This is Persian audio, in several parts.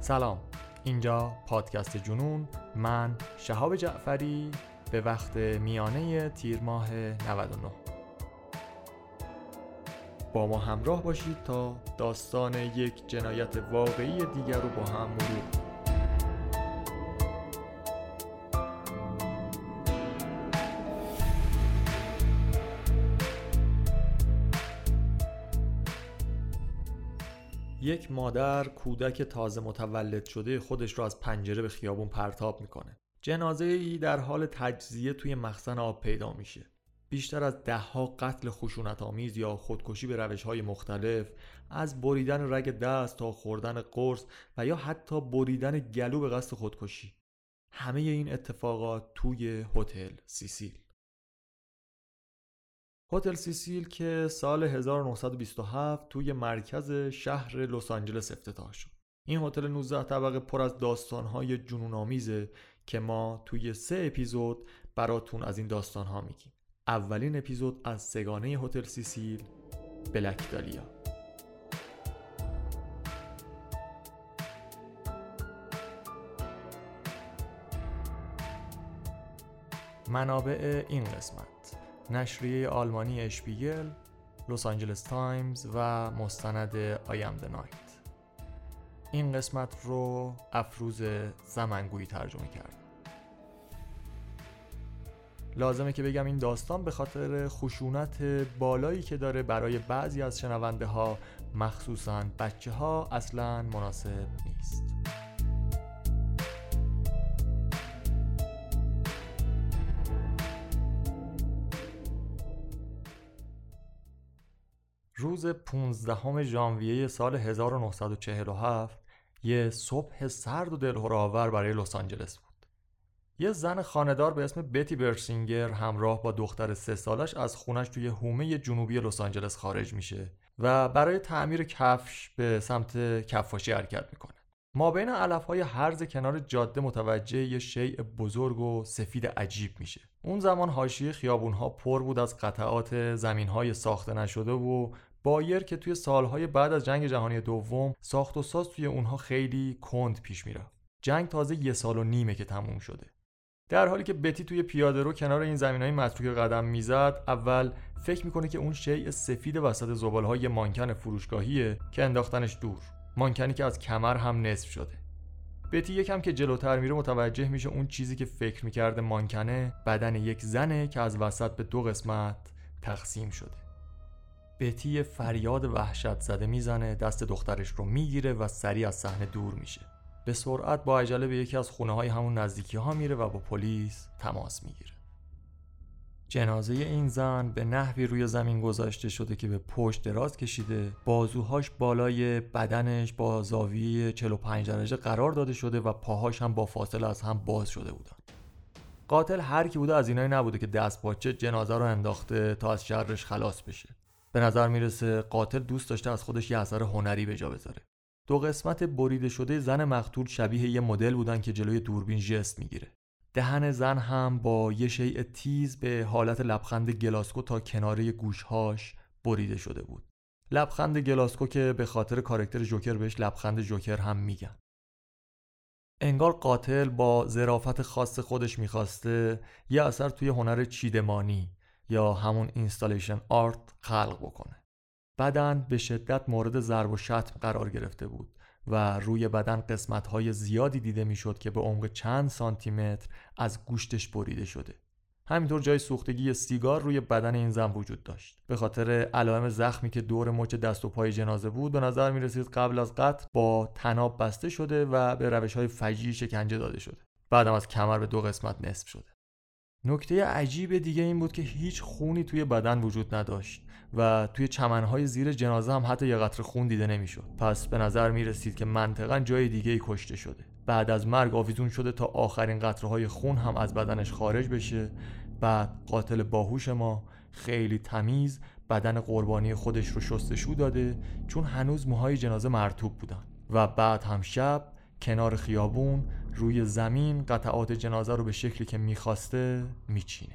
سلام. اینجا پادکست جنون. من شهاب جعفری به وقت میانه تیر ماه 99 با ما همراه باشید تا داستان یک جنایت واقعی دیگر رو با هم مرور یک مادر کودک تازه متولد شده خودش را از پنجره به خیابون پرتاب می‌کنه. جنازه ای در حال تجزیه توی مخزن آب پیدا میشه. بیشتر از دهها قتل خشونت آمیز یا خودکشی به روش های مختلف از بریدن رگ دست تا خوردن قرص و یا حتی بریدن گلو به قصد خودکشی همه این اتفاقات توی هتل سیسیل هتل سیسیل که سال 1927 توی مرکز شهر لس آنجلس افتتاح شد. این هتل 19 طبقه پر از داستانهای جنون آمیزه که ما توی سه اپیزود براتون از این داستانها میگیم. اولین اپیزود از سگانه هتل سیسیل بلک دالیا. منابع این قسمت. نشریه آلمانی اشپیگل لس آنجلس تایمز و مستند I Am the Night این قسمت رو افروز زمنگویی ترجمه کرد. لازمه که بگم این داستان به خاطر خشونت بالایی که داره برای بعضی از شنونده ها مخصوصا بچه ها اصلا مناسب نیست. روز 15 ژانویه سال 1947 یه صبح سرد و دلهرآور برای لس آنجلس بود. یه زن خاندار به اسم بتی برسینگر همراه با دختر سه سالش از خونش توی حومه جنوبی لس آنجلس خارج میشه و برای تعمیر کفش به سمت کفاشی حرکت می‌کنه. ما بین علف های هرز کنار جاده متوجه یه شیء بزرگ و سفید عجیب میشه. اون زمان حاشیه خیابون ها پر بود از قطعات زمین های ساخته نشده و بایر که توی سالهای بعد از جنگ جهانی دوم ساخت و ساز توی اونها خیلی کند پیش می‌رفت جنگ تازه یه سال و نیمه که تموم شده. در حالی که بتی توی پیاده رو کنار این زمین های متروک قدم می‌زد اول فکر می‌کنه که اون شیء سفید وسط زبال های مانکن فروشگاهیه که انداختنش دور. مانکنی که از کمر هم نصف شده. بتی یکم که جلوتر میره متوجه میشه اون چیزی که فکر می‌کرده مانکنه بدن یک زنه که از وسط به دو قسمت تقسیم شده. بتی فریاد وحشت زده می‌زنه دست دخترش رو می‌گیره و سریع از صحنه دور میشه. به سرعت با عجله به یکی از خونه های همون نزدیکی ها میره و با پلیس تماس می‌گیره. جنازه این زن به نحوی روی زمین گذاشته شده که به پشت دراز کشیده بازوهاش بالای بدنش با زاویه 45 درجه قرار داده شده و پاهاش هم با فاصله از هم باز شده بودن. قاتل هر کی بوده از اینایی نبوده که دست باچه جنازه رو انداخته تا از شرش خلاص بشه. به نظر می‌رسه قاتل دوست داشته از خودش یه اثر هنری به جا بذاره. دو قسمت بریده شده زن مقتول شبیه یه مدل بودن که جلوی دوربین ژست می‌گیره. دهن زن هم با یه شیء تیز به حالت لبخند گلاسکو تا کناره گوشهاش بریده شده بود. لبخند گلاسکو که به خاطر کارکتر جوکر بهش لبخند جوکر هم میگن. انگار قاتل با ظرافت خاص خودش می‌خواسته یه اثر توی هنر چیدمانی یا همون اینستالیشن آرت خلق بکنه. بدن به شدت مورد ضرب و شتم قرار گرفته بود و روی بدن قسمت های زیادی دیده می‌شد که به عمق چند سانتی متر از گوشتش بریده شده. همینطور جای سوختگی سیگار روی بدن این زن وجود داشت. به خاطر علائم زخمی که دور مچ دست و پای جنازه بود به نظر می رسید قبل از قتل با تناب بسته شده و به روش های فجی شکنجه داده شده. بعدم از کمر به دو قسمت نصف شده. نکته عجیب دیگه این بود که هیچ خونی توی بدن وجود نداشت و توی چمنهای زیر جنازه هم حتی یه قطر خون دیده نمی‌شد. پس به نظر می رسید که منطقا جای دیگه ای کشته شده. بعد از مرگ آویزون شده تا آخرین قطرهای خون هم از بدنش خارج بشه. بعد قاتل باهوش ما خیلی تمیز بدن قربانی خودش رو شستشو داده چون هنوز موهای جنازه مرتوب بودن. و بعد هم شب کنار خیابون روی زمین قطعات جنازه رو به شکلی که می‌خواسته میچینه.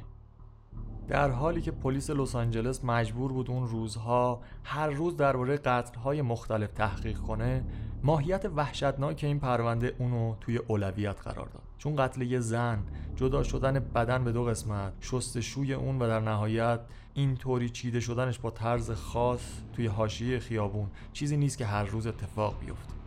در حالی که پلیس لس آنجلس مجبور بود اون روزها هر روز درباره قتل‌های مختلف تحقیق کنه ماهیت وحشتناک این پرونده اونو توی اولویت قرار داد. چون قتل یه زن جدا شدن بدن به دو قسمت شستشوی اون و در نهایت اینطوری چیده شدنش با طرز خاص توی حاشیه خیابون چیزی نیست که هر روز اتفاق بیفته.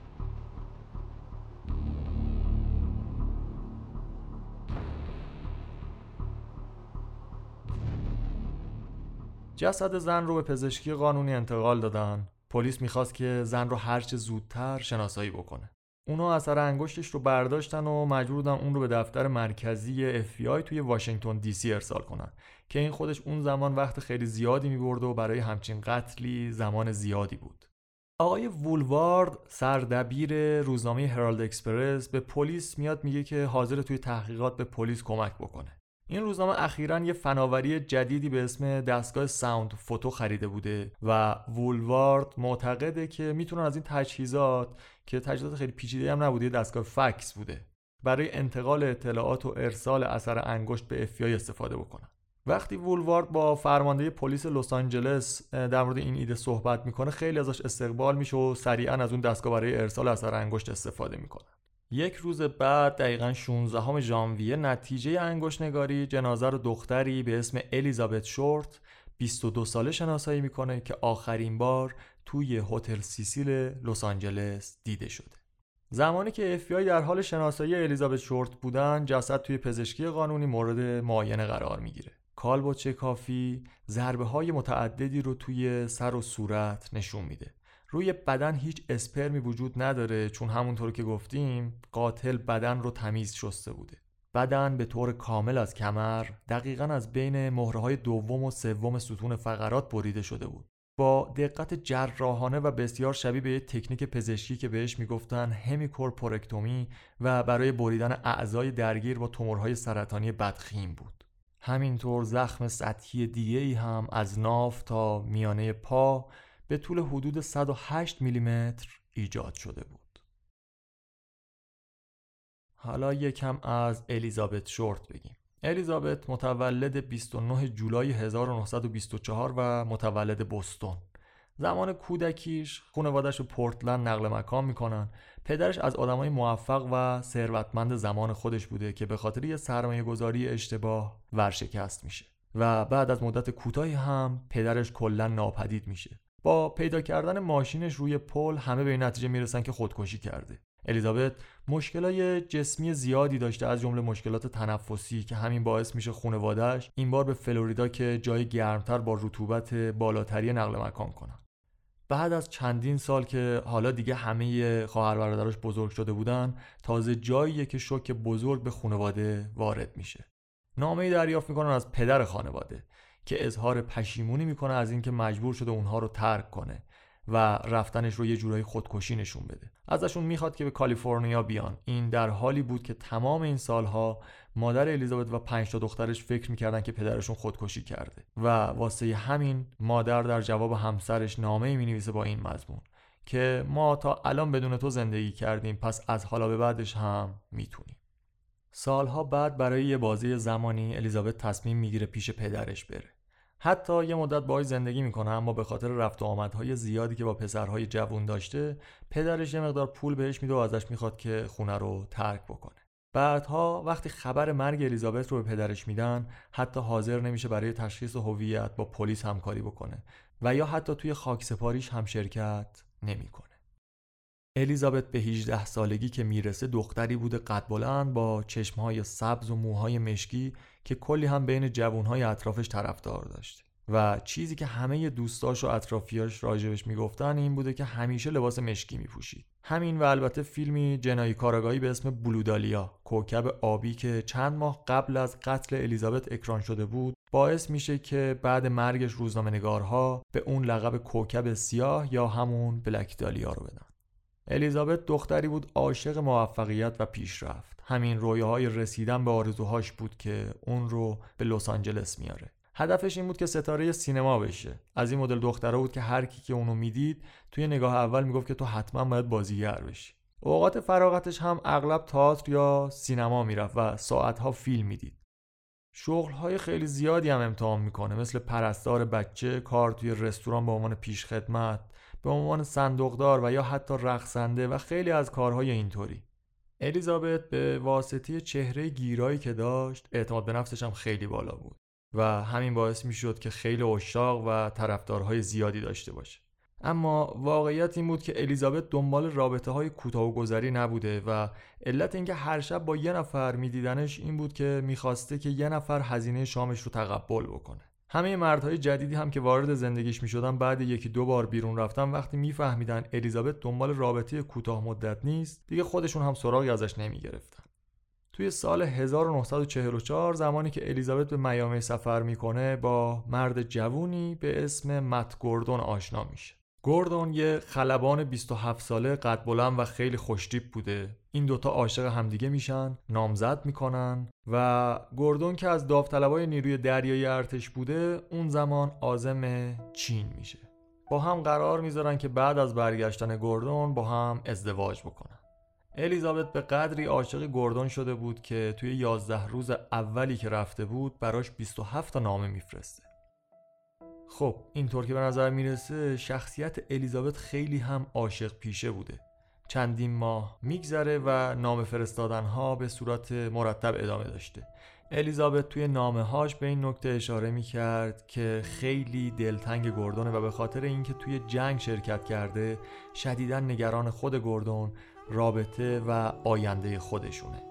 جسد زن رو به پزشکی قانونی انتقال دادن. پلیس می‌خواست که زن رو هرچه زودتر شناسایی بکنه. اونا اثر انگشتش رو برداشتن و مجبور بودن اون رو به دفتر مرکزی FBI توی واشنگتن دی سی ارسال کنن. که این خودش اون زمان وقت خیلی زیادی می‌برد و برای همچین قتلی زمان زیادی بود. آقای وولوارد سردبیر روزنامه هرالد اکسپرس به پلیس میاد میگه که حاضر توی تحقیقات به پلیس کمک بکنه. این روزنامه اخیرا یه فناوری جدیدی به اسم دستگاه sound photo خریده بوده و وولوارد معتقده که می‌تونن از این تجهیزات که تجهیزات خیلی پیچیده هم نبوده دستگاه فکس بوده. برای انتقال اطلاعات و ارسال اثر انگشت به اف استفاده بکنن. وقتی وولوارد با فرمانده پلیس لس آنجلس در مورد این ایده صحبت می‌کنه خیلی ازش استقبال میشه و سریعا از اون دستگاه برای ارسال اثر انگشت استفاده می‌کنه یک روز بعد دقیقا 16 ژانویه نتیجه انگشت نگاری جنازه رو دختری به اسم الیزابت شورت 22 ساله شناسایی می‌کنه که آخرین بار توی هتل سیسیل لس آنجلس دیده شده. زمانی که FBI در حال شناسایی الیزابت شورت بودن جسد توی پزشکی قانونی مورد معاینه قرار می‌گیره. کالبوچه کافی ضربه های متعددی رو توی سر و صورت نشون میده. روی بدن هیچ اسپرمی وجود نداره چون همونطور که گفتیم قاتل بدن رو تمیز شسته بوده. بدن به طور کامل از کمر دقیقا از بین مهره دوم و سوم ستون فقرات بریده شده بود. با دقت جراحانه و بسیار شبیه به یک تکنیک پزشکی که بهش می‌گفتن همیکورپورکتومی و برای بریدن اعضای درگیر با تومورهای سرطانی بدخیم بود. همینطور زخم سطحی دیگه ای هم از ناف تا میانه پا به طول حدود 108 میلیمتر ایجاد شده بود. حالا یکم از الیزابت شورت بگیم. الیزابت متولد 29 جولای 1924 و متولد بوستون. زمان کودکیش خانوادش رو پورتلند نقل مکان می‌کنن پدرش از آدمای موفق و ثروتمند زمان خودش بوده که به خاطر یه سرمایه گذاری اشتباه ورشکست میشه و بعد از مدت کوتاهی هم پدرش کلا ناپدید میشه با پیدا کردن ماشینش روی پل همه به این نتیجه می‌رسن که خودکشی کرده. الیزابت مشکلای جسمی زیادی داشته از جمله مشکلات تنفسی که همین باعث میشه خانوادهش این بار به فلوریدا که جای گرمتر با رطوبت بالاتری نقل مکان کنن. بعد از چندین سال که حالا دیگه همه خواهر برادراش بزرگ شده بودن تازه جاییه که شوک بزرگ به خانواده وارد میشه. نامه دریافت می‌کنن از پدر خانواده. که اظهار پشیمونی می‌کنه از اینکه مجبور شده اونها رو ترک کنه و رفتنش رو یه جورایی خودکشی نشون بده. ازشون می‌خواد که به کالیفرنیا بیان. این در حالی بود که تمام این سالها مادر الیزابت و پنج تا دخترش فکر می‌کردن که پدرشون خودکشی کرده و واسه همین مادر در جواب همسرش نامه می نویسه با این مضمون که ما تا الان بدون تو زندگی کردیم پس از حالا به بعدش هم می‌تونیم. سالها بعد برای یه بازی زمانی الیزابت تصمیم می‌گیره پیش پدرش بره. حتی یه مدت باهاش زندگی می‌کنه اما به خاطر رفت و آمدهای زیادی که با پسرهای جوون داشته پدرش یه مقدار پول بهش میده و ازش می‌خواد که خونه رو ترک بکنه. بعدها وقتی خبر مرگ الیزابت رو به پدرش میدن حتی حاضر نمیشه برای تشخیص هویت با پلیس همکاری بکنه و یا حتی توی خاک سپاریش هم شرکت نمی‌کنه. الیزابت به 18 سالگی که می‌رسه دختری بوده قد بلند با چشمهای سبز و موهای مشکی که کلی هم بین جوانهای اطرافش طرفدار داشته و چیزی که همه دوستاش و اطرافیاش راجبش می‌گفتن این بوده که همیشه لباس مشکی میپوشید. همین و البته فیلمی جنایی کاراگاهی به اسم بلودالیا کوکب آبی که چند ماه قبل از قتل الیزابت اکران شده بود باعث میشه که بعد مرگش روزنامه‌نگارها به اون لقب کوکب سیاه یا همون بلک دالیا رو بدن. الیزابت دختری بود عاشق موفقیت و پیشرفت. همین رویاهای رسیدن به آرزوهاش بود که اون رو به لس آنجلس میاره. هدفش این بود که ستاره سینما بشه. از این مدل دختره بود که هر کی که اونو می‌دید توی نگاه اول می‌گفت که تو حتما باید بازیگر بشی. اوقات فراغتش هم اغلب تئاتر یا سینما می‌رفت و ساعتها فیلم می‌دید. شغلهای خیلی زیادی هم امتحان می‌کنه مثل پرستار بچه کار توی رستوران به عنوان پیشخدمت به عنوان صندوقدار و یا حتی رقصنده و خیلی از کارهای اینطوری. الیزابت به واسطه چهره گیرایی که داشت اعتماد به نفسش هم خیلی بالا بود و همین باعث می شد که خیلی اشاق و طرفدارهای زیادی داشته باشه. اما واقعیت این بود که الیزابت دنبال رابطه های کوتاه و گذری نبوده و علت اینکه هر شب با یه نفر میدیدنش این بود که می‌خواسته که یه نفر هزینه شامش رو تقبل بکنه. همه مردهای جدیدی هم که وارد زندگیش می‌شدن بعد یکی دو بار بیرون رفتن وقتی میفهمیدن الیزابت دنبال رابطه کوتاه مدت نیست دیگه خودشون هم سراغی ازش نمی‌گرفتن. توی سال 1944 زمانی که الیزابت به میامی سفر می‌کنه با مرد جوونی به اسم مت گوردون آشنا میشه. گوردون یه خلبان 27 ساله قد بلند و خیلی خوشتیپ بوده. این دوتا عاشق همدیگه میشن نامزد می‌کنن و گوردون که از داوطلبای نیروی دریایی ارتش بوده اون زمان آزم چین میشه. با هم قرار می‌ذارن که بعد از برگشتن گوردون با هم ازدواج بکنن. الیزابت به قدری عاشق گوردون شده بود که توی 11 روز اولی که رفته بود براش 27 تا نامه میفرسته. خب اینطور که به نظر می‌رسه شخصیت الیزابت خیلی هم عاشق پیشه بوده. چندین ماه میگذره و نامه فرستادن ها به صورت مرتب ادامه داشته. الیزابت توی نامه هاش به این نکته اشاره می کرد که خیلی دلتنگ گردونه و به خاطر اینکه توی جنگ شرکت کرده شدیدا نگران خود گردون رابطه و آینده خودشونه.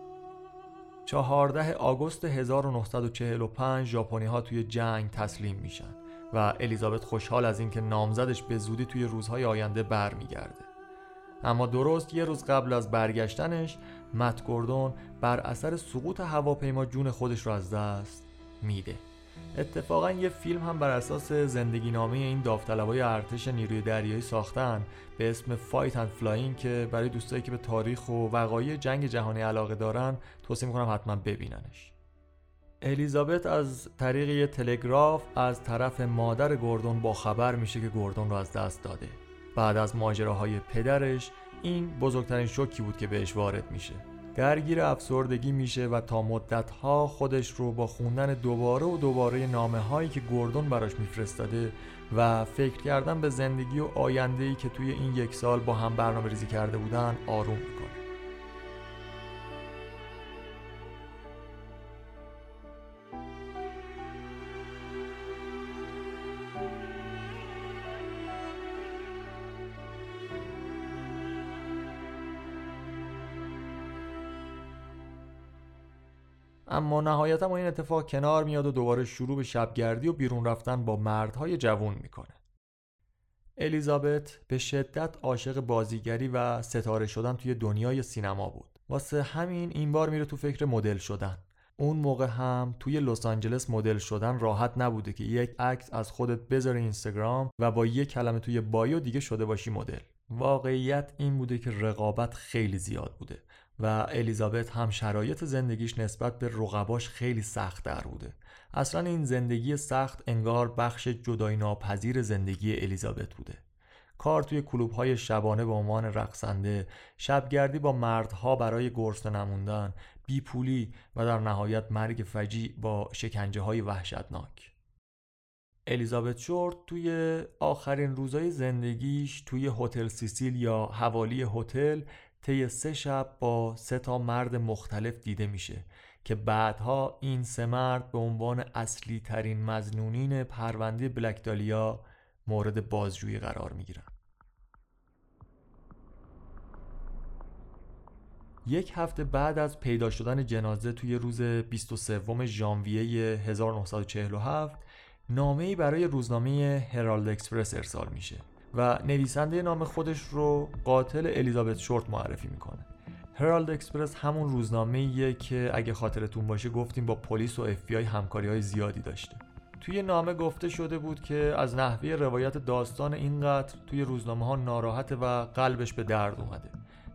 14 آگوست 1945 ژاپنی ها توی جنگ تسلیم میشن و الیزابت خوشحال از اینکه نامزدش به زودی توی روزهای آینده برمیگرده. اما درست یه روز قبل از برگشتنش مت گوردون بر اثر سقوط هواپیما جون خودش رو از دست میده. اتفاقا یه فیلم هم بر اساس زندگی نامه این داوطلبای ارتش نیروی دریایی ساختن به اسم Fight and Flying که برای دوستایی که به تاریخ و وقایع جنگ جهانی علاقه دارن توصیه می‌کنم حتما ببیننش. الیزابت از طریق یه تلگراف از طرف مادر گوردون با خبر میشه که گوردون رو از دست داده. بعد از ماجراهای پدرش این بزرگترین شوکی بود که بهش وارد میشه. درگیر افسردگی میشه و تا مدتها خودش رو با خوندن دوباره و دوباره نامه هایی که گوردون براش میفرستاده و فکر کردن به زندگی و آینده ای که توی این یک سال با هم برنامه ریزی کرده بودن آروم می‌کنه. اما نهایتا این اتفاق کنار میاد و دوباره شروع به شبگردی و بیرون رفتن با مردهای جوون می‌کنه. الیزابت به شدت عاشق بازیگری و ستاره شدن توی دنیای سینما بود. واسه همین این بار میره تو فکر مدل شدن. اون موقع هم توی لس آنجلس مدل شدن راحت نبوده که یک عکس از خودت بذاری اینستاگرام و با یک کلمه توی بایو دیگه شده باشی مدل. واقعیت این بوده که رقابت خیلی زیاد بوده و الیزابت هم شرایط زندگیش نسبت به رقباش خیلی سخت در بوده. اصلا این زندگی سخت انگار بخش جدای ناپذیر زندگی الیزابت بوده. کار توی کلوب های شبانه به عنوان رقصنده شبگردی با مردها برای گرسنه نموندن بیپولی و در نهایت مرگ فجی با شکنجه های وحشتناک. الیزابت شورت توی آخرین روزای زندگیش توی هتل سیسیل یا حوالی هتل طی سه شب با سه تا مرد مختلف دیده میشه که بعدها این سه مرد به عنوان اصلی ترین مزنونین پرونده بلک دالیا مورد بازجویی قرار می‌گیرن. یک هفته بعد از پیدا شدن جنازه توی روز 23 ژانویه 1947 نامه ای برای روزنامه هرالد اکسپرس ارسال میشه و نویسنده نام خودش رو قاتل الیزابت شورت معرفی می‌کنه. هرالد اکسپرس همون روزنامه که اگه خاطرتون باشه گفتیم با پلیس و اف همکاری های زیادی داشته. توی نامه گفته شده بود که از نحوه روایت داستان این قتل توی روزنامه ها ناراحته و قلبش به درد اومده.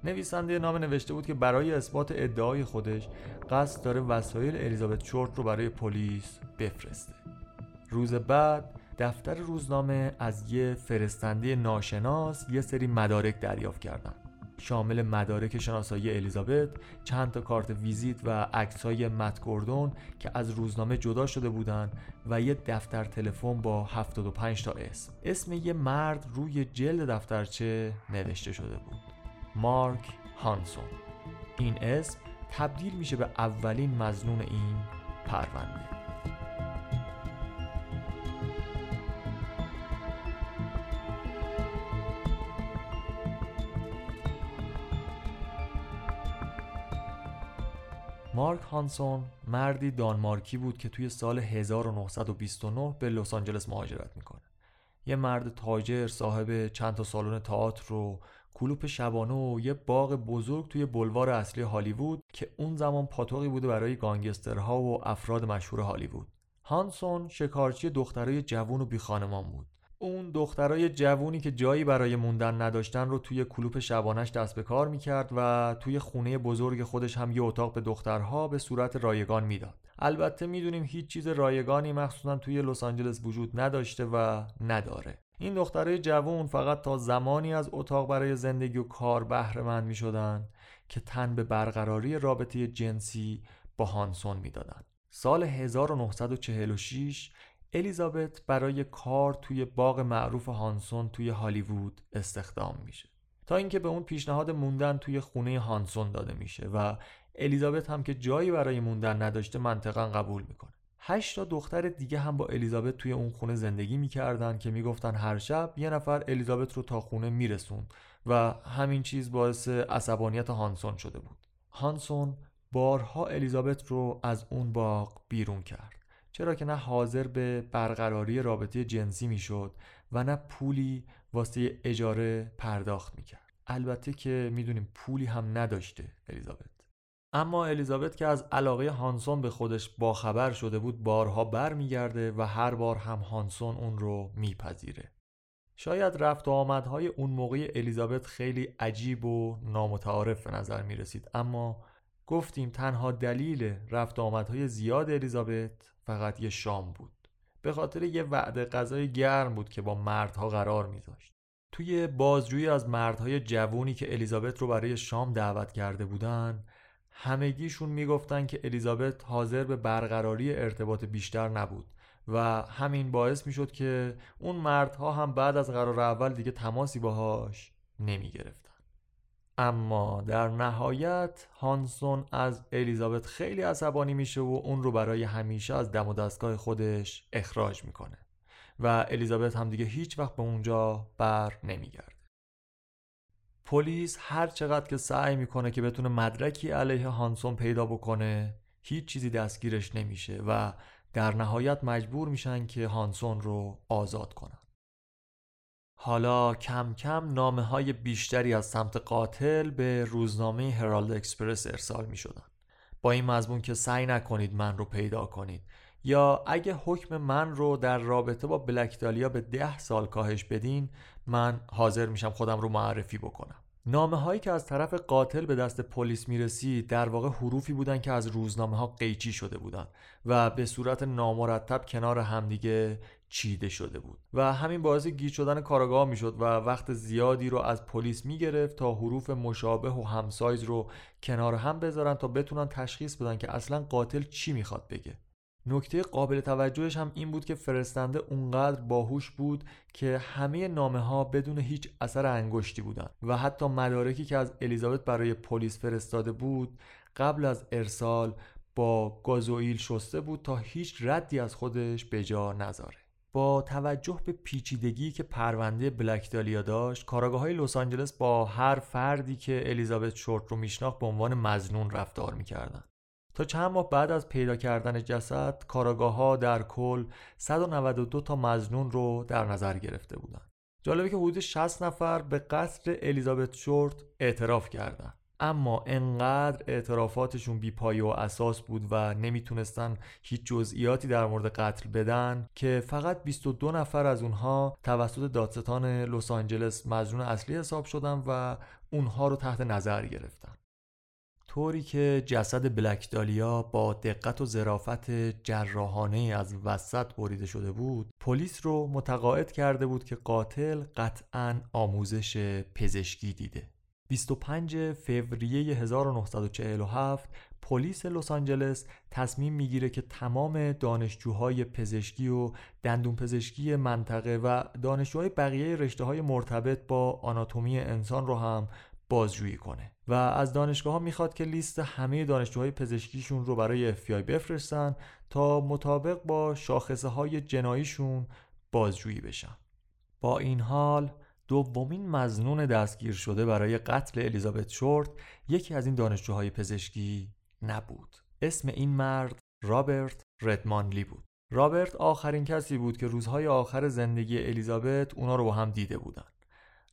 نویسنده نامه نوشته بود که برای اثبات ادعای خودش قصد داره وسایل الیزابت شورت رو برای پلیس بفرسته. روز بعد دفتر روزنامه از یه فرستنده ناشناس یه سری مدارک دریافت کردن شامل مدارک شناسایی الیزابت، چند تا کارت ویزیت و عکس‌های مت گوردون که از روزنامه جدا شده بودند و یه دفتر تلفن با 75 تا اسم. اسم یه مرد روی جلد دفترچه نوشته شده بود. مارک هانسون. این اسم تبدیل میشه به اولین مزنون این پرونده. مارک هانسون مردی دانمارکی بود که توی سال 1929 به لس آنجلس مهاجرت می‌کنه. یه مرد تاجر صاحب چند تا سالن تئاتر و کلوپ شبانه و یه باغ بزرگ توی بلوار اصلی هالیوود که اون زمان پاتوقی بوده برای گانگسترها و افراد مشهور هالیوود. هانسون شکارچی دخترای جوون و بی خانمان بود. اون دخترای جوونی که جایی برای موندن نداشتن رو توی کلوپ شبانش دست به کار می‌کرد و توی خونه بزرگ خودش هم یه اتاق به دخترها به صورت رایگان می‌داد البته می‌دونیم هیچ چیز رایگانی مخصوصا توی لس آنجلس وجود نداشته و نداره این دخترای جوون فقط تا زمانی از اتاق برای زندگی و کار بهره مند می که تن به برقراری رابطه جنسی با هانسون می‌دادند. سال 1946 الیزابت برای کار توی باغ معروف هانسون توی هالیوود استخدام میشه. تا اینکه به اون پیشنهاد موندن توی خونه هانسون داده میشه و الیزابت هم که جایی برای موندن نداشته منطقا قبول می‌کنه. هشت تا دختر دیگه هم با الیزابت توی اون خونه زندگی می‌کردن که می‌گفتن هر شب یه نفر الیزابت رو تا خونه میرسون و همین چیز باعث عصبانیت هانسون شده بود. هانسون بارها الیزابت رو از اون باغ بیرون کرد. چرا که نه حاضر به برقراری رابطه جنسی می‌شد و نه پولی واسه اجاره پرداخت می‌کرد. البته که می‌دونیم پولی هم نداشته الیزابت. اما الیزابت که از علاقه هانسون به خودش باخبر شده بود بارها برمیگرده و هر بار هم هانسون اون رو میپذیره. شاید رفت و آمدهای اون موقع الیزابت خیلی عجیب و نامتعارف به نظر می رسید اما گفتیم تنها دلیل رفت و آمدهای زیاد الیزابت فقط یه شام بود. به خاطر یه وعده غذای گرم بود که با مردها قرار میذاشت توی بازجویی از مردهای جوونی که الیزابت رو برای شام دعوت کرده بودن همگیشون می‌گفتن که الیزابت حاضر به برقراری ارتباط بیشتر نبود و همین باعث می‌شد که اون مردها هم بعد از قرار اول دیگه تماسی باهاش نمی‌گرفتن. اما در نهایت هانسون از الیزابت خیلی عصبانی میشه و اون رو برای همیشه از دم و دستگاه خودش اخراج می‌کنه. و الیزابت هم دیگه هیچ وقت به اونجا بر نمیگرده. پلیس هر چقدر که سعی می‌کنه که بتونه مدرکی علیه هانسون پیدا بکنه هیچ چیزی دستگیرش نمیشه و در نهایت مجبور میشن که هانسون رو آزاد کنن. حالا کم کم نامه های بیشتری از سمت قاتل به روزنامه هرالد اکسپرس ارسال می شدن. با این مضمون که سعی نکنید من رو پیدا کنید یا اگه حکم من رو در رابطه با بلکدالیا به ده سال کاهش بدین من حاضر میشم خودم رو معرفی بکنم نامه هایی که از طرف قاتل به دست پلیس می‌رسید در واقع حروفی بودن که از روزنامه ها قیچی شده بودن و به صورت نامرتب کنار همدیگه چیده شده بود. و همین باعث گیج شدن کارگاه می‌شد و وقت زیادی رو از پلیس می‌گرفت تا حروف مشابه و همسایز رو کنار هم بذارن تا بتونن تشخیص بدن که اصلا قاتل چی می‌خواد بگه. نکته قابل توجهش هم این بود که فرستنده اونقدر باهوش بود که همه نامه ها بدون هیچ اثر انگشتی بودن و حتی مدارکی که از الیزابت برای پلیس فرستاده بود قبل از ارسال با گازوئیل شسته بود تا هیچ ردی از خودش به جا نذاره. با توجه به پیچیدگی که پرونده بلک دالیا داشت کاراگاه های لس آنجلس با هر فردی که الیزابت شورت رو میشناخت به عنوان مزنون رفتار می‌کردن تا چند ماه بعد از پیدا کردن جسد کاراگاه ها در کل 192 تا مزنون رو در نظر گرفته بودند. جالبه که حدود 60 نفر به قتل الیزابت شورت اعتراف کردند. اما انقدر اعترافاتشون بیپای و اساس بود و نمی‌تونستن هیچ جزئیاتی در مورد قتل بدن که فقط 22 نفر از اونها توسط دادستان لس آنجلس مزنون اصلی حساب شدن و اونها رو تحت نظر گرفتن. طوری که جسد بلک دالیا با دقت و ظرافت جراحانه از وسط بریده شده بود پلیس رو متقاعد کرده بود که قاتل قطعا آموزش پزشکی دیده. 25 فوریه 1947 پلیس لس آنجلس تصمیم می‌گیره که تمام دانشجوهای پزشکی و دندون پزشکی منطقه و دانشجوهای بقیه رشته های مرتبط با آناتومی انسان رو هم بازجویی کنه و از دانشگاه ها می‌خواد که لیست همه دانشجوهای پزشکیشون رو برای FBI بفرستن تا مطابق با شاخصه های جناییشون بازجویی بشن. با این حال دومین مزنون دستگیر شده برای قتل الیزابت شورت یکی از این دانشجوهای پزشکی نبود. اسم این مرد رابرت ردمانلی بود. رابرت آخرین کسی بود که روزهای آخر زندگی الیزابت اونا رو با هم دیده بودن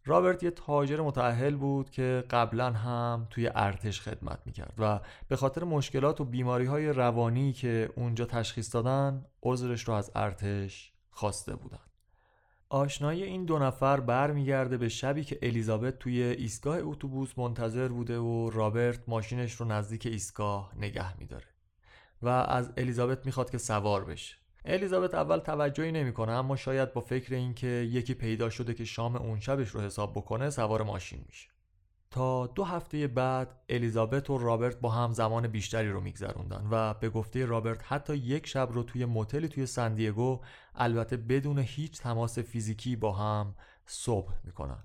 رابرت یه تاجر متعهل بود که قبلا هم توی ارتش خدمت می‌کرد و به خاطر مشکلات و بیماری های روانی که اونجا تشخیص دادن عذرش رو از ارتش خواسته بودن آشنایی این دو نفر برمیگرده به شبی که الیزابت توی ایستگاه اتوبوس منتظر بوده و رابرت ماشینش رو نزدیک ایستگاه نگه میداره و از الیزابت می‌خواد که سوار بشه. الیزابت اول توجهی نمی‌کنه اما شاید با فکر اینکه یکی پیدا شده که شام اون شبش رو حساب بکنه سوار ماشین میشه. تا دو هفته بعد الیزابت و رابرت با هم زمان بیشتری رو میگذروندن و به گفته رابرت حتی یک شب رو توی موتلی توی سندیگو البته بدون هیچ تماس فیزیکی با هم صبح می‌کنن.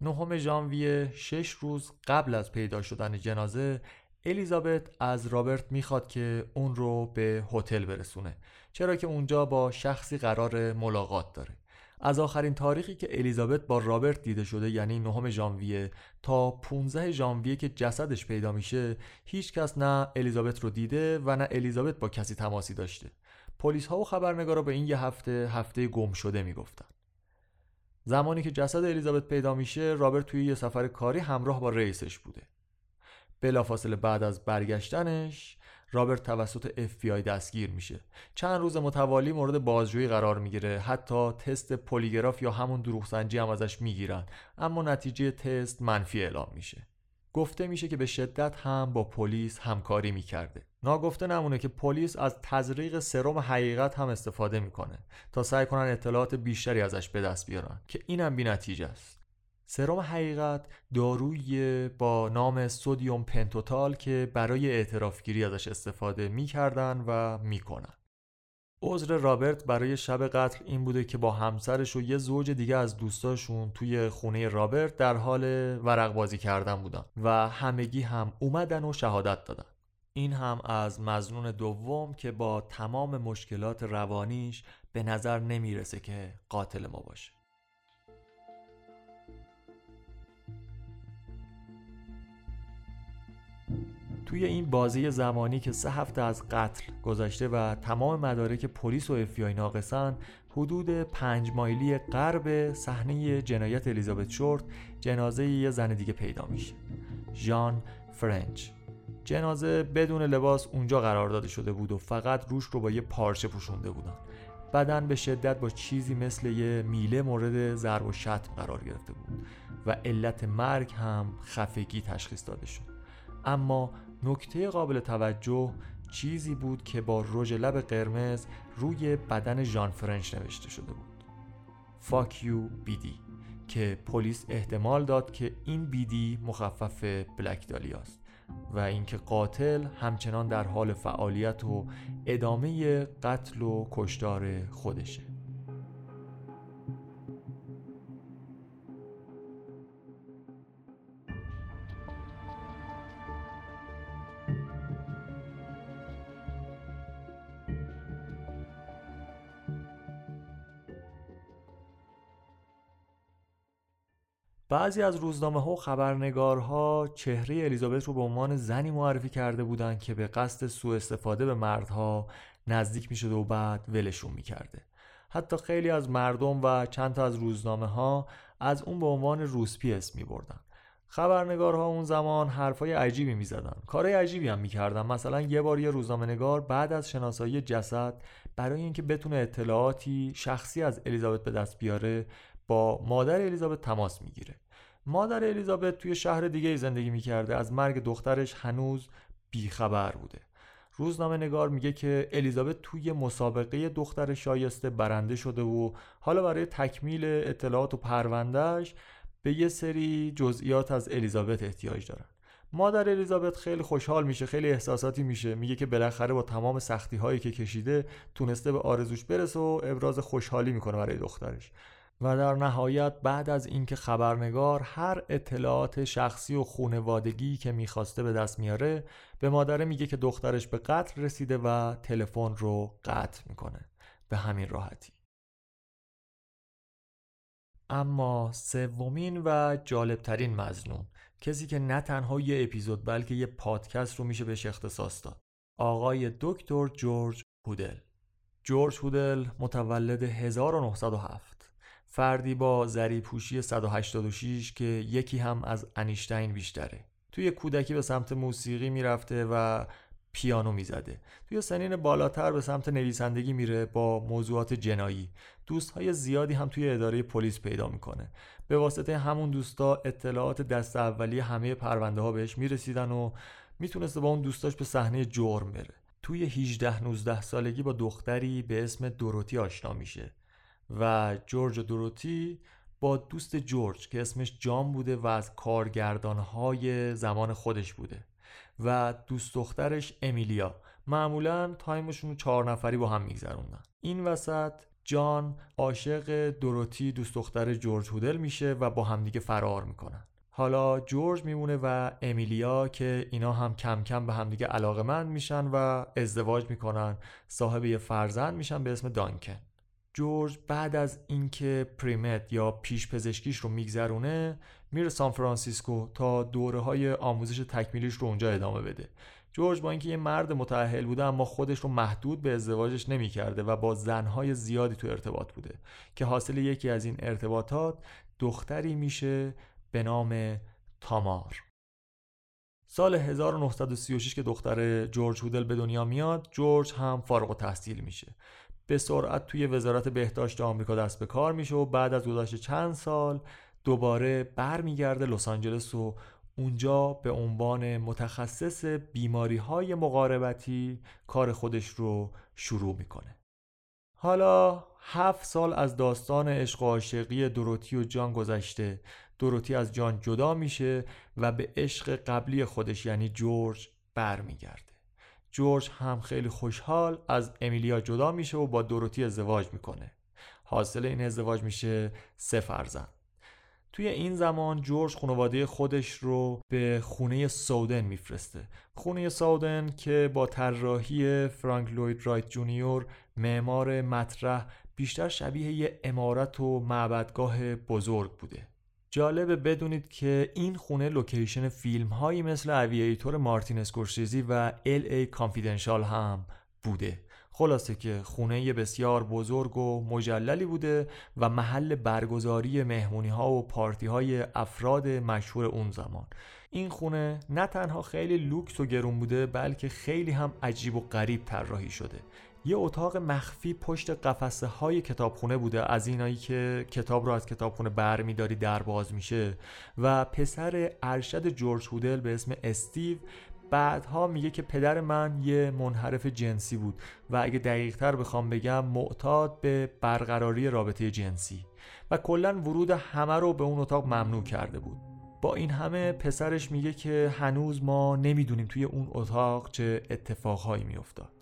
نهم ژانویه شش روز قبل از پیدا شدن جنازه الیزابت از رابرت می‌خواد که اون رو به هتل برسونه چرا که اونجا با شخصی قرار ملاقات داره. از آخرین تاریخی که الیزابت با رابرت دیده شده یعنی 9 ژانویه تا 15 ژانویه که جسدش پیدا میشه هیچ کس نه الیزابت رو دیده و نه الیزابت با کسی تماسی داشته. پلیس ها و خبرنگارا به این یه هفته هفته گم شده می‌گفتن. زمانی که جسد الیزابت پیدا میشه رابرت توی یه سفر کاری همراه با رئیسش بوده. بلافاصله بعد از برگشتنش رابرت توسط FBI دستگیر میشه. چند روز متوالی مورد بازجویی قرار می‌گیره. حتی تست پلیگراف یا همون دروغسنجی هم ازش می‌گیرن. اما نتیجه تست منفی اعلام میشه. گفته میشه که به شدت هم با پلیس همکاری می‌کرده. ناگفته نمونه که پلیس از تزریق سرم حقیقت هم استفاده می‌کنه تا سعی کنن اطلاعات بیشتری ازش به دست بیارن که اینم بی نتیجه است. سرم حقیقت داروی با نام sodium pentothal که برای اعترافگیری ازش استفاده می‌کردن و می‌کنن. عذر رابرت برای شب قتل این بوده که با همسرش و یه زوج دیگه از دوستاشون توی خونه رابرت در حال ورق بازی کردن بودن و همگی هم اومدن و شهادت دادن. این هم از مزنون دوم که با تمام مشکلات روانیش به نظر نمی‌رسه که قاتل ما باشه. توی این بازی زمانی که سه هفته از قتل گذشته و تمام مدارک پلیس و افیای ناقصن حدود پنج مایلی غرب صحنه جنایت الیزابت شورت جنازه یه زن دیگه پیدا میشه. ژان فرنچ. جنازه بدون لباس اونجا قرار داده شده بود و فقط روش رو با یه پارچه پوشونده بودن. بدن به شدت با چیزی مثل یه میله مورد ضرب و شتم قرار گرفته بود و علت مرگ هم خفگی تشخیص داده شد. اما نکته قابل توجه چیزی بود که با رژ لب قرمز روی بدن ژان فرنچ نوشته شده بود. فاک یو بیدی که پلیس احتمال داد که این بیدی مخفف بلک دالیاست و اینکه قاتل همچنان در حال فعالیت و ادامه قتل و کشتار خودشه. بعضی از روزنامه ها و خبرنگارها چهره الیزابت رو به عنوان زنی معرفی کرده بودند که به قصد سوء استفاده به مردها نزدیک می شده و بعد ولشون می کرده. حتی خیلی از مردم و چند تا از روزنامه ها از اون به عنوان روسپی اسم می بردن. خبرنگارها اون زمان حرفای عجیبی می زدن. کارهای عجیبی هم می کردن. مثلا یه بار یه روزنامه نگار بعد از شناسایی جسد برای اینکه بتونه اطلاعاتی شخصی از الیزابت به دست بیاره با مادر الیزابت تماس می‌گیره مادر الیزابت توی شهر دیگه زندگی می‌کرده. از مرگ دخترش هنوز بیخبر بوده. روزنامه نگار میگه که الیزابت توی مسابقه دختر شایسته برنده شده و حالا برای تکمیل اطلاعات و پروندهش به یه سری جزئیات از الیزابت احتیاج دارن. مادر الیزابت خیلی خوشحال میشه خیلی احساساتی میشه. میگه که بالاخره با تمام سختی هایی که کشیده تونسته به آرزوش برسه و ابراز خوشحالی می‌کنه برای دخترش. و در نهایت بعد از اینکه خبرنگار هر اطلاعات شخصی و خونوادگی که می‌خواسته به دست میاره به مادره میگه که دخترش به قتل رسیده و تلفن رو قطع می‌کنه. به همین راحتی. اما سومین و جالبترین مزنون کسی که نه تنها یه اپیزود بلکه یه پادکست رو میشه بهش اختصاص داد. آقای دکتر جورج هودل. جورج هودل متولد 1907 فردی با زری پوشی 186 که یکی هم از انیشتین بیشتره. توی کودکی به سمت موسیقی می‌رفته و پیانو می‌زده. توی سنین بالاتر به سمت نویسندگی میره با موضوعات جنایی. دوستهای زیادی هم توی اداره پلیس پیدا می‌کنه. به واسطه همون دوستا اطلاعات دست اولی همه پرونده ها بهش می‌رسیدن و می‌تونسته با اون دوستاش به صحنه جرم بره. توی 18 19 سالگی با دختری به اسم دوروتی آشنا میشه. و جورج و دوروتی با دوست جورج که اسمش جان بوده و از کارگردانهای زمان خودش بوده و دوست دخترش امیلیا. معمولا تایمشون چهار نفری با هم میگذروندن. این وسط جان عاشق دوروتی دوست دختر جورج هودل میشه و با همدیگه فرار می‌کنن. حالا جورج میمونه و امیلیا که اینا هم کم کم به همدیگه علاقه مند میشن و ازدواج می‌کنن. صاحب یه فرزند میشن به اسم دانکن. جورج بعد از اینکه پریمت یا پیش پزشکیش رو میگذرونه میره سان فرانسیسکو تا دوره های آموزش تکمیلیش رو اونجا ادامه بده. جورج با اینکه یه مرد متأهل بوده اما خودش رو محدود به ازدواجش نمی‌کرده و با زنهای زیادی تو ارتباط بوده که حاصل یکی از این ارتباطات دختری میشه به نام تامار. سال 1936 که دختر جورج هودل به دنیا میاد جورج هم فارغ و تحصیل میشه. به سرعت توی وزارت بهداشت آمریکا دست به کار میشه و بعد از گذشت چند سال دوباره برمیگرده لس آنجلس و اونجا به عنوان متخصص بیماری های مقاربتی کار خودش رو شروع می‌کنه. حالا هفت سال از داستان عشق و عاشقی دروتی و جان گذشته. دروتی از جان جدا میشه و به عشق قبلی خودش یعنی جورج برمیگرده. جورج هم خیلی خوشحال از امیلیا جدا میشه و با دروتی ازدواج می‌کنه. حاصل این ازدواج میشه سه فرزند. توی این زمان جورج خانواده خودش رو به خونه سودن میفرسته. خونه سودن که با طراحی فرانک لوید رایت جونیور معمار مطرح بیشتر شبیه یه عمارت و معبدگاه بزرگ بوده. جالبه بدونید که این خونه لوکیشن فیلم هایی مثل Aviator مارتین اسکورسیزی و L.A. Confidential هم بوده. خلاصه که خونه بسیار بزرگ و مجللی بوده و محل برگزاری مهمونی ها و پارتی های افراد مشهور اون زمان. این خونه نه تنها خیلی لوکس و گرون بوده بلکه خیلی هم عجیب و غریب طراحی شده. یه اتاق مخفی پشت قفسه های کتابخونه بوده از اینایی که کتاب رو از کتابخونه برمیداری در باز میشه. و پسر ارشد جورج هودل به اسم استیو بعدها میگه که پدر من یه منحرف جنسی بود و اگه دقیق تر بخوام بگم معتاد به برقراری رابطه جنسی. و کلا ورود همه رو به اون اتاق ممنوع کرده بود. با این همه پسرش میگه که هنوز ما نمی‌دونیم توی اون اتاق چه اتفاقهایی میافتاد.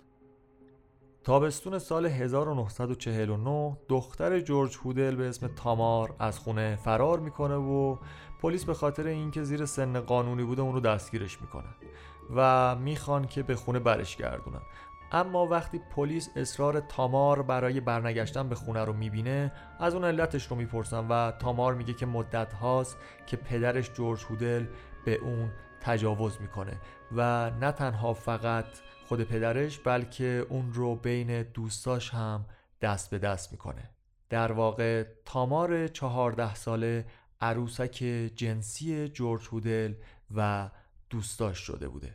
تابستون سال 1949 دختر جورج هودل به اسم تامار از خونه فرار می‌کنه و پلیس به خاطر اینکه زیر سن قانونی بوده اون رو دستگیرش می‌کنه و می‌خوان که به خونه برش گردونن. اما وقتی پلیس اصرار تامار برای برنگشتن به خونه رو می‌بینه از اون علتش رو می‌پرسن و تامار میگه که مدت هاست که پدرش جورج هودل به اون تجاوز می‌کنه و نه تنها فقط خود پدرش بلکه اون رو بین دوستاش هم دست به دست می‌کنه. در واقع تامار چهارده ساله عروسک جنسی جورج هودل و دوستاش شده بوده.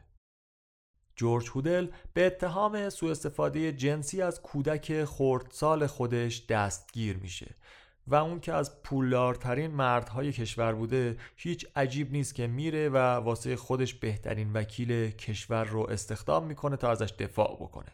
جورج هودل به اتهام سوء استفاده جنسی از کودک خردسال خودش دستگیر میشه. و اون که از پولدارترین مردهای کشور بوده هیچ عجیب نیست که میره و واسه خودش بهترین وکیل کشور رو استخدام می‌کنه تا ازش دفاع بکنه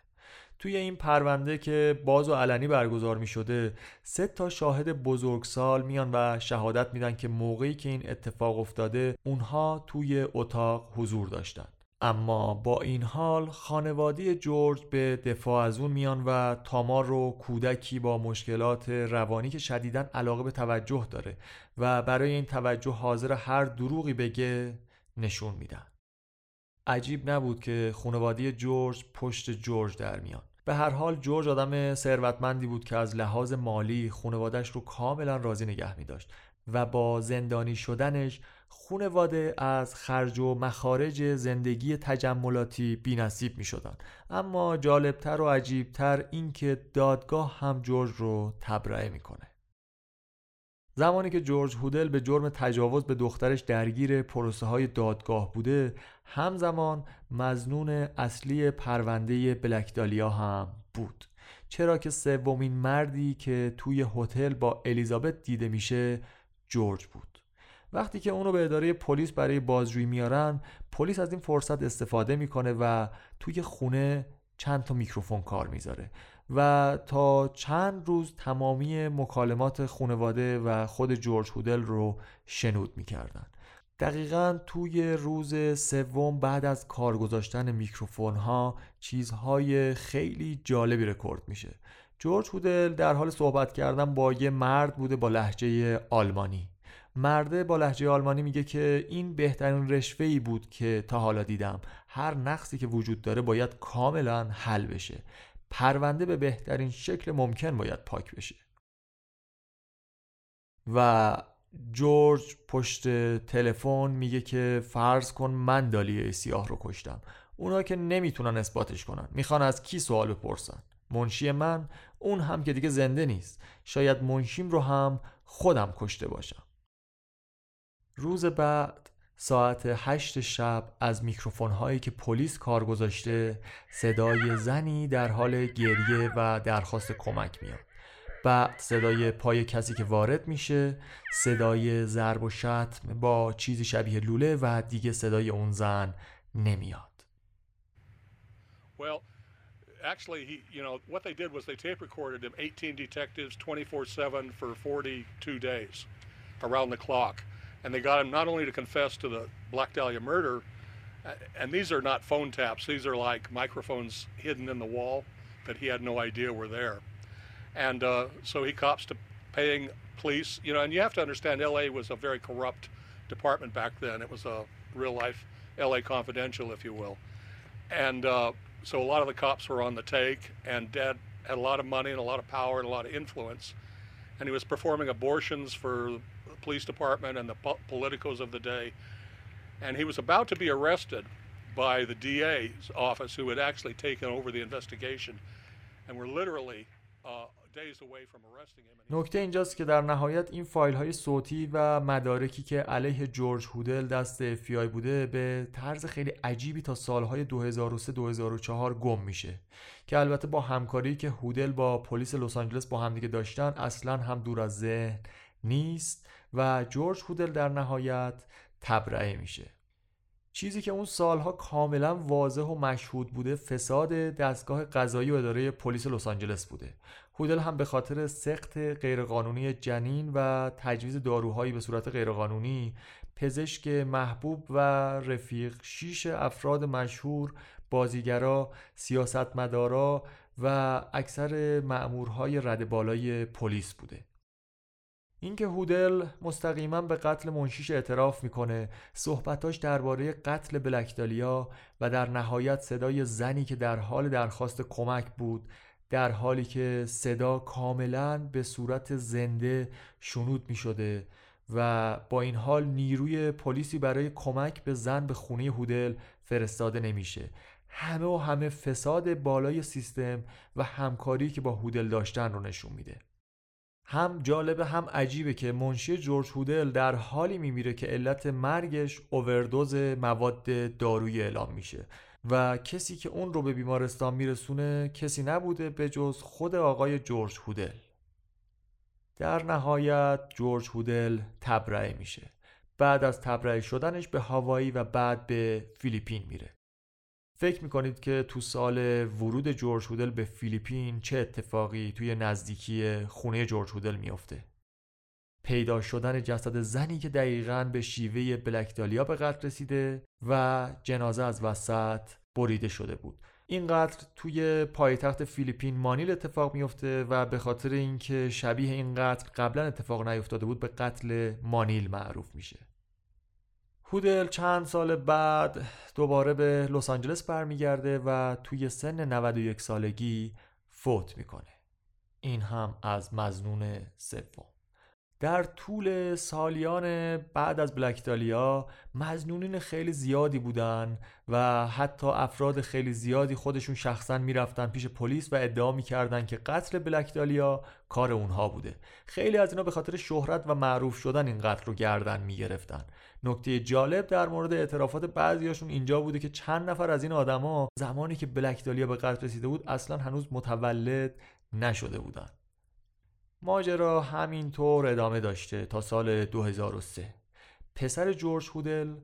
توی این پرونده که باز و علنی برگزار می شده سه تا شاهد بزرگسال میان و شهادت میدن که موقعی که این اتفاق افتاده اونها توی اتاق حضور داشتند. اما با این حال خانواده جورج به دفاع از اون میان و تامار رو کودکی با مشکلات روانی که شدیدن علاقه به توجه داره و برای این توجه حاضر هر دروغی بگه نشون میدن. عجیب نبود که خانواده جورج پشت جورج در میان. به هر حال جورج آدم ثروتمندی بود که از لحاظ مالی خانوادش رو کاملا راضی نگه می داشت و با زندانی شدنش خونواده از خرج و مخارج زندگی تجملاتی بی نصیب می شدن. اما جالبتر و عجیبتر این که دادگاه هم جورج رو تبرئه می‌کنه. زمانی که جورج هودل به جرم تجاوز به دخترش درگیر پروسه های دادگاه بوده همزمان مزنون اصلی پرونده بلکدالیا هم بود چرا که سومین مردی که توی هتل با الیزابت دیده میشه جورج بود. وقتی که اونو به اداره پلیس برای بازجویی میارن پلیس از این فرصت استفاده می‌کنه و توی خونه چند تا میکروفون کار می‌ذاره و تا چند روز تمامی مکالمات خانواده و خود جورج هودل رو شنود می‌کردن. دقیقا توی روز سوم بعد از کار گذاشتن میکروفون ها چیزهای خیلی جالبی رکورد میشه. جورج هودل در حال صحبت کردن با یه مرد بوده با لحجه آلمانی. مرده با لحجه آلمانی میگه که این بهترین رشوه ای بود که تا حالا دیدم. هر نقصی که وجود داره باید کاملا حل بشه. پرونده به بهترین شکل ممکن باید پاک بشه. و جورج پشت تلفن میگه که فرض کن من دالیه سیاه رو کشتم. اونا که نمی‌تونن اثباتش کنن. می‌خوان از کی سوال بپرسن؟ منشی من اون هم که دیگه زنده نیست. شاید منشیم رو هم خودم کشته باشم. روز بعد ساعت هشت شب از میکروفون هایی که پلیس کار گذاشته صدای زنی در حال گریه و درخواست کمک میاد. بعد صدای پای کسی که وارد میشه صدای ضرب و شتم با چیزی شبیه لوله و دیگه صدای اون زن نمیاد. Well, actually, he, you know, what they did was they tape recorded him 18 detectives 24/7 for 42 days around the clock. and they got him not only to confess to the Black Dahlia murder, and these are not phone taps, these are like microphones hidden in the wall that he had no idea were there. And uh, so he cops to paying police, you know, and you have to understand LA was a very corrupt department back then. It was a real life LA confidential, if you will. And uh, so a lot of the cops were on the take, and Dad had a lot of money and a lot of power and a lot of influence. And he was performing abortions for the police department and the politicos of the day. And he was about to be arrested by the DA's office, who had actually taken over the investigation, and were literally uh, نکته اینجاست که در نهایت این فایل های صوتی و مدارکی که علیه جورج هودل دست FBI بوده به طرز خیلی عجیبی تا سالهای 2003-2004 گم میشه. که البته با همکاری که هودل با پلیس لس آنجلس با همدیگه داشتن اصلا هم دور از ذهن نیست و جورج هودل در نهایت تبرئه میشه. چیزی که اون سالها کاملا واضح و مشهود بوده فساد دستگاه قضایی و اداره پلیس لس آنجلس بوده. هودل هم به خاطر سخت غیرقانونی جنین و تجویز داروهایی به صورت غیرقانونی پزشک محبوب و رفیق شیش افراد مشهور بازیگرا سیاستمدارا و اکثر مأمورهای رد بالای پلیس بوده. اینکه هودل مستقیما به قتل منشیش اعتراف می‌کنه صحبتاش درباره قتل بلکدالیا و در نهایت صدای زنی که در حال درخواست کمک بود در حالی که صدا کاملا به صورت زنده شنود می شده و با این حال نیروی پلیسی برای کمک به زن به خونه هودل فرستاده نمیشه. همه و همه فساد بالای سیستم و همکاری که با هودل داشتن رو نشون میده. هم جالبه هم عجیبه که منشی جورج هودل در حالی میمیره که علت مرگش اووردوز مواد دارویی اعلام میشه و کسی که اون رو به بیمارستان میرسونه کسی نبوده به جز خود آقای جورج هودل. در نهایت جورج هودل تبرئه میشه. بعد از تبرئه شدنش به هاوایی و بعد به فیلیپین میره. فکر می‌کنید که تو سال ورود جورج هودل به فیلیپین چه اتفاقی توی نزدیکی خونه جورج هودل میافته؟ پیدا شدن جسد زنی که دقیقا به شیوه بلکدالیا به قتل رسیده و جنازه از وسط بریده شده بود. این قتل توی پایتخت فیلیپین مانیل اتفاق میفته و به خاطر اینکه شبیه این قتل قبلا اتفاق نیفتاده بود به قتل مانیل معروف میشه. هودل چند سال بعد دوباره به لس آنجلس برمیگرده و توی سن 91 سالگی فوت می‌کنه. این هم از مزنون سوم. در طول سالیان بعد از بلکدالیا مزنونین خیلی زیادی بودن و حتی افراد خیلی زیادی خودشون شخصا می‌رفتن پیش پلیس و ادعا می‌کردن که قتل بلکدالیا کار اونها بوده. خیلی از اینا به خاطر شهرت و معروف شدن این قتل رو گردن می‌گرفتن. نکته جالب در مورد اعترافات بعضیاشون اینجا بوده که چند نفر از این آدما زمانی که بلکدالیا به قتل رسیده بود اصلا هنوز متولد نشده بودن ماجرا همینطور ادامه داشته تا سال 2003 پسر جورج هودل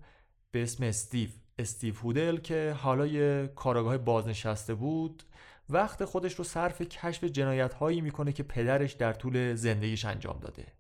به اسم استیو استیو هودل که حالا یه کاراگاه بازنشسته بود وقت خودش رو صرف کشف جنایت هایی می‌کنه که پدرش در طول زندگیش انجام داده.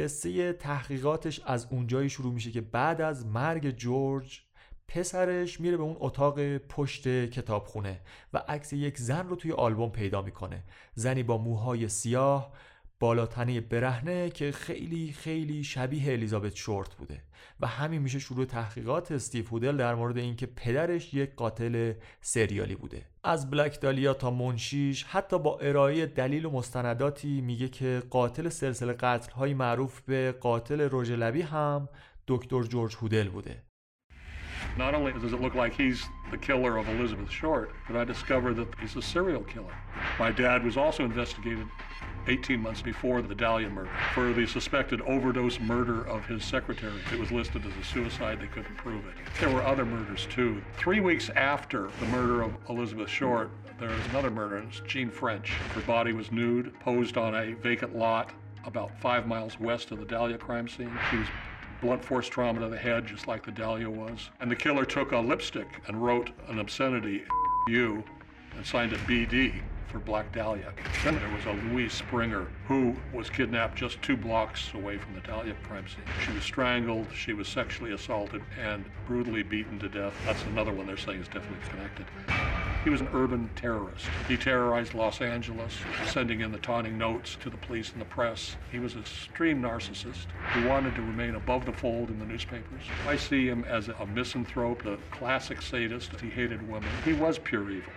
قصه تحقیقاتش از اونجایی شروع میشه که بعد از مرگ جورج پسرش میره به اون اتاق پشت کتابخونه و عکس یک زن رو توی آلبوم پیدا می‌کنه. زنی با موهای سیاه بالاتنه برهنه که خیلی خیلی شبیه الیزابت شورت بوده. و همین میشه شروع تحقیقات استیو هودل در مورد اینکه پدرش یک قاتل سریالی بوده. از بلک دالیا تا منشیش حتی با ارائه دلیل و مستنداتی میگه که قاتل سلسله قتل های معروف به قاتل رژ لبی هم دکتر جورج هودل بوده. Not only does it look like he's the killer of Elizabeth Short, but I discovered that he's a serial killer. My dad was also investigated 18 months before the Dahlia murder for the suspected overdose murder of his secretary. It was listed as a suicide, they couldn't prove it. There were other murders too. Three weeks after the murder of Elizabeth Short, there was another murder, and it's Jean French. Her body was nude, posed on a vacant lot about five miles west of the Dahlia crime scene. She was blunt force trauma to the head, just like the Dahlia was. And the killer took a lipstick and wrote an obscenity, you, and signed it BD for Black Dahlia. Then there was a Louise Springer who was kidnapped just two blocks away from the Dahlia crime scene. She was strangled, she was sexually assaulted, and brutally beaten to death. That's another one they're saying is definitely connected. He was an urban terrorist. He terrorized Los Angeles, sending in the taunting notes to the police and the press. He was an extreme narcissist who wanted to remain above the fold in the newspapers. I see him as a misanthrope, a classic sadist. He hated women. He was pure evil.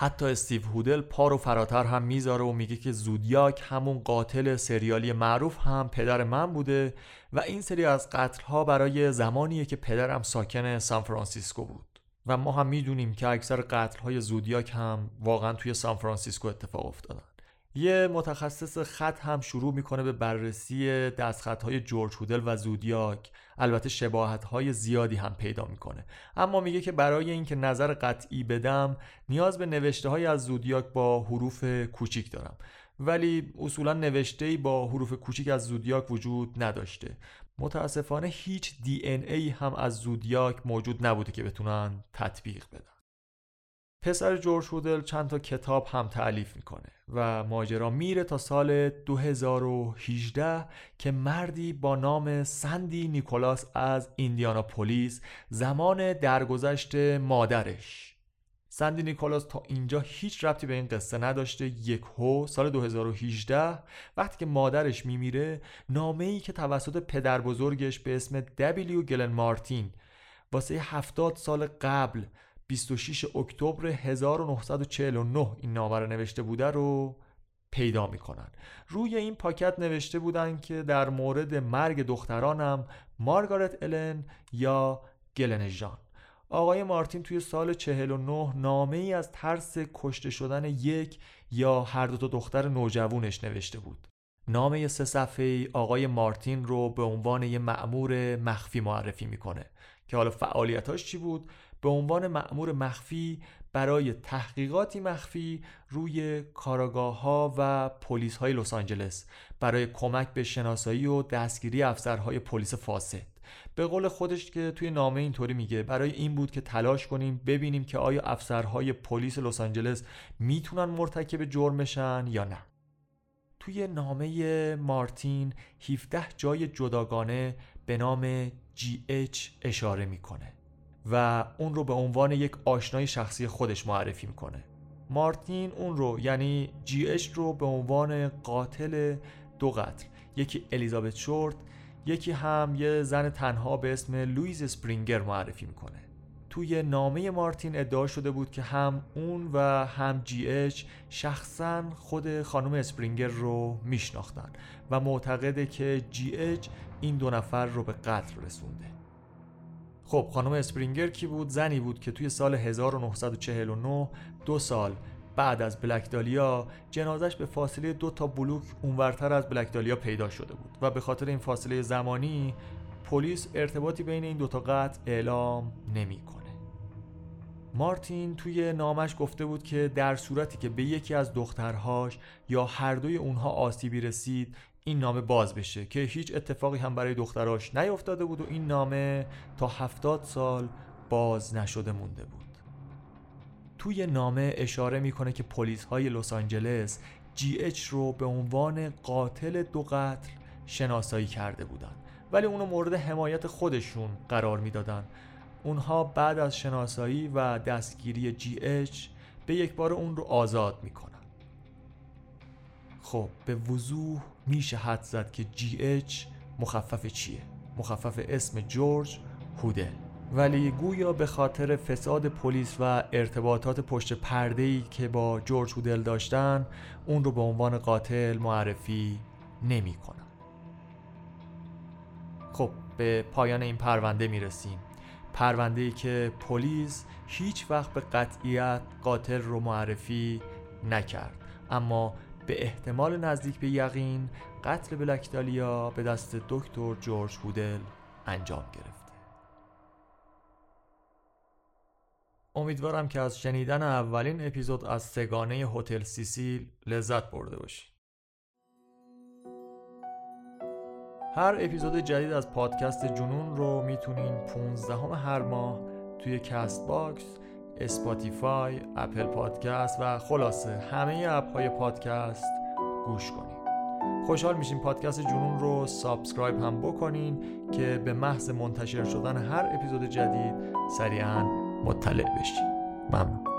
حتی استیو هودل پا رو فراتر هم می‌ذاره و میگه که زودیاک همون قاتل سریالی معروف هم پدر من بوده و این سری از قتل ها برای زمانیه که پدرم ساکن سان فرانسیسکو بود. و ما هم می‌دونیم که اکثر قتل های زودیاک هم واقعا توی سان فرانسیسکو اتفاق افتادن. یه متخصص خط هم شروع می‌کنه به بررسی دستخط های جورج هودل و زودیاک. البته شباهت های زیادی هم پیدا می‌کنه. اما میگه که برای اینکه نظر قطعی بدم نیاز به نوشته های از زودیاک با حروف کوچیک دارم. ولی اصولا نوشته با حروف کوچیک از زودیاک وجود نداشته. متاسفانه هیچ دی ای هم از زودیاک موجود نبوده که بتونن تطبیق بدن. پسر جورج هودل چند تا کتاب هم تعلیف می‌کنه و ماجرا میره تا سال 2018 که مردی با نام سندی نیکولاس از ایندیاناپولیس زمان درگذشت مادرش. سندی نیکولاس تا اینجا هیچ ربطی به این قصه نداشته. یک هو سال 2018 وقتی که مادرش میمیره نامه ای که توسط پدر بزرگش به اسم دبلیو گلن مارتین واسه هفتاد سال قبل 26 اکتبر 1949 این نامه رو نوشته بوده رو پیدا می‌کنن. روی این پاکت نوشته بودن که در مورد مرگ دخترانم مارگارت الن یا گلن جان آقای مارتین توی سال 49 نامه ای از ترس کشته شدن یک یا هر دو دختر نوجوانش نوشته بود. نامه سه صفحه آقای مارتین رو به عنوان یه مأمور مخفی معرفی می‌کنه که حالا فعالیتاش چی بود؟ به عنوان مأمور مخفی برای تحقیقاتی مخفی روی کاراگاه ها و پلیس های لس آنجلس برای کمک به شناسایی و دستگیری افسرهای پلیس فاسد. به قول خودش که توی نامه اینطوری میگه برای این بود که تلاش کنیم ببینیم که آیا افسرهای پلیس لس آنجلس می‌تونن مرتکب جرم بشن یا نه. توی نامه مارتین 17 جای جداگانه به نام GH اشاره می‌کنه. و اون رو به عنوان یک آشنای شخصی خودش معرفی می‌کنه. مارتین اون رو یعنی GH رو به عنوان قاتل دو قتل. یکی الیزابت شورت یکی هم یه زن تنها به اسم لویز اسپرینگر معرفی می‌کنه. توی نامه مارتین ادعا شده بود که هم اون و هم جی اچ شخصا خود خانم اسپرینگر رو میشناختن و معتقده که جی اچ این دو نفر رو به قتل رسونده. خب خانم اسپرینگر کی بود؟ زنی بود که توی سال 1949 دو سال بعد از بلک دالیا جنازش به فاصله دو تا بلوک اونورتر از بلک دالیا پیدا شده بود و به خاطر این فاصله زمانی پلیس ارتباطی بین این دوتا قتل اعلام نمی‌کنه. مارتین توی نامش گفته بود که در صورتی که به یکی از دخترهاش یا هر دوی اونها آسیبی رسید این نامه باز بشه که هیچ اتفاقی هم برای دختراش نیفتاده بود و این نامه تا هفتاد سال باز نشده مونده بود. توی نامه اشاره می‌کنه که پلیس های لس آنجلس جی اچ رو به عنوان قاتل دو قتل شناسایی کرده بودن. ولی اونو مورد حمایت خودشون قرار می‌دادن. اونها بعد از شناسایی و دستگیری جی اچ به یک بار اون رو آزاد می‌کنن. خب به وضوح میشه حد زد که جی اچ مخفف چیه؟ مخفف اسم جورج هودل ولی گویا به خاطر فساد پلیس و ارتباطات پشت پرده ای که با جورج هودل داشتن اون رو به عنوان قاتل معرفی نمی کنن. خب به پایان این پرونده می رسیم پرونده ای که پلیس هیچ وقت به قطعیت قاتل رو معرفی نکرد. اما به احتمال نزدیک به یقین قتل بلکدالیا به دست دکتر جورج هودل انجام گرفته. امیدوارم که از شنیدن اولین اپیزود از سه‌گانه هتل سیسیل لذت برده باشید هر اپیزود جدید از پادکست جنون رو می‌تونین 15 هر ماه توی Castbox، Spotify، Apple Podcast و خلاصه همه اپ های پادکست گوش کنین خوشحال میشیم پادکست جنون رو subscribe هم بکنین که به محض منتشر شدن هر اپیزود جدید سریعا مطلع بشین. ممنون.